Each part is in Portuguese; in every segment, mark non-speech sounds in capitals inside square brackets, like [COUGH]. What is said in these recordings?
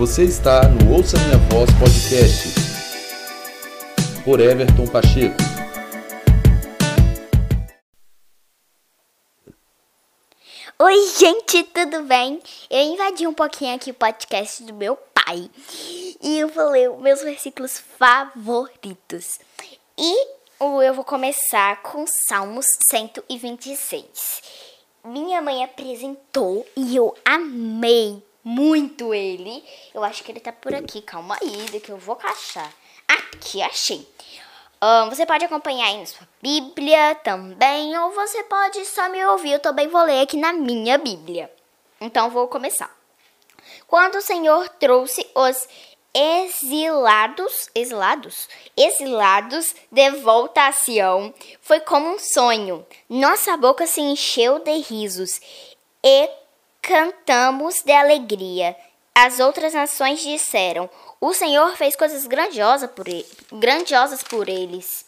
Você está no Ouça Minha Voz Podcast por Everton Pacheco. Oi, gente, tudo bem? Eu invadi um pouquinho aqui o podcast do meu pai e eu vou ler os meus versículos favoritos. E eu vou começar com Salmos 126. Minha mãe apresentou e eu amei muito ele. Eu acho que ele tá por aqui. Calma aí, que eu vou achar. Aqui, achei. Um, você pode acompanhar aí na sua Bíblia também, ou você pode só me ouvir. Eu também vou ler aqui na minha Bíblia. Então, vou começar. Quando o Senhor trouxe os exilados, exilados, exilados de volta a Sião, foi como um sonho. Nossa boca se encheu de risos e cantamos de alegria. As outras nações disseram: O Senhor fez coisas grandiosas por, ele, grandiosas por eles.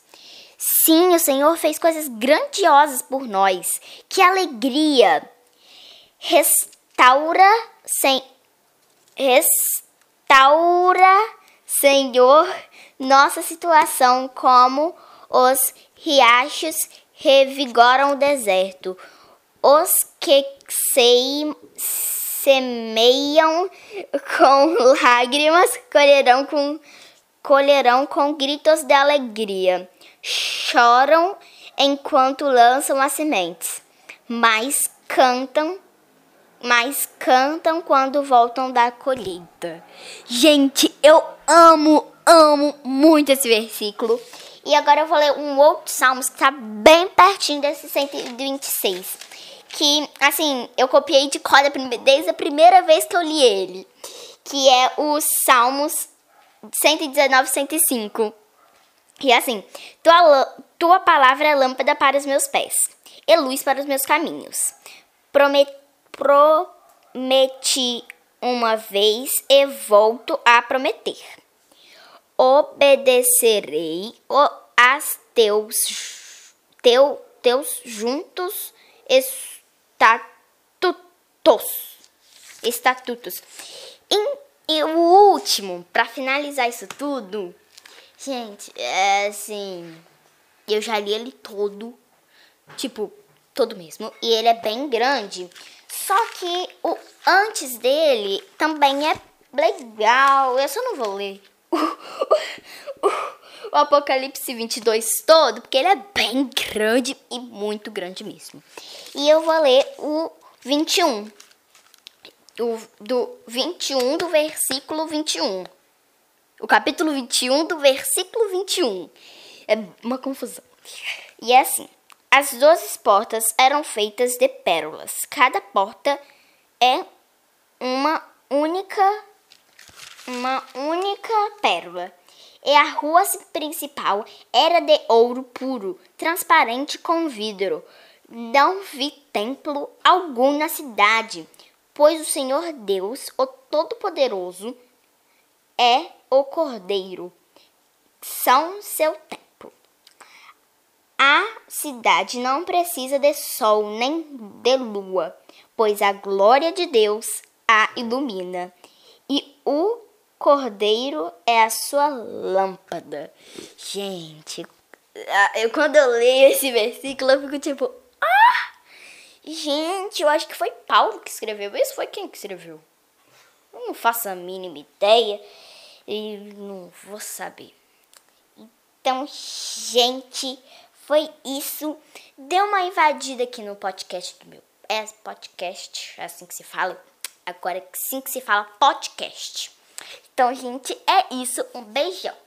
Sim, o Senhor fez coisas grandiosas por nós. Que alegria! Restaura sem restaura, Senhor, nossa situação como os riachos revigoram o deserto. Os que se, semeiam com [LAUGHS] lágrimas colherão com, colherão com gritos de alegria. Choram enquanto lançam as sementes, mas cantam mas cantam quando voltam da colheita. Gente, eu amo, amo muito esse versículo. E agora eu vou ler um outro salmo que está bem pertinho desse 126. Que, assim, eu copiei de cor desde a primeira vez que eu li ele. Que é o Salmos 119, 105. E assim, tua, tua palavra é lâmpada para os meus pés e luz para os meus caminhos. Promet, prometi uma vez e volto a prometer. Obedecerei as teus, teu, teus juntos estatutos. Estatutos. E, e o último, para finalizar isso tudo, gente, é assim, eu já li ele todo, tipo, todo mesmo, e ele é bem grande. Só que o antes dele também é legal. Eu só não vou ler o, o, o Apocalipse 22 todo, porque ele é bem grande e muito grande mesmo. E eu vou ler o 21. O, do 21 do versículo 21. O capítulo 21 do versículo 21. É uma confusão. E é assim. As doze portas eram feitas de pérolas. Cada porta é uma única uma única pérola. E a rua principal era de ouro puro, transparente com vidro. Não vi templo algum na cidade, pois o Senhor Deus, o Todo-Poderoso, é o Cordeiro. São seu templo. A cidade não precisa de sol nem de lua, pois a glória de Deus a ilumina, e o cordeiro é a sua lâmpada. Gente, eu, quando eu leio esse versículo, eu fico tipo, ah! Gente, eu acho que foi Paulo que escreveu. Esse foi quem que escreveu? Eu não faço a mínima ideia e não vou saber. Então, gente, foi isso. Deu uma invadida aqui no podcast do meu. É podcast, é assim que se fala. Agora é assim que se fala podcast. Então, gente, é isso. Um beijão.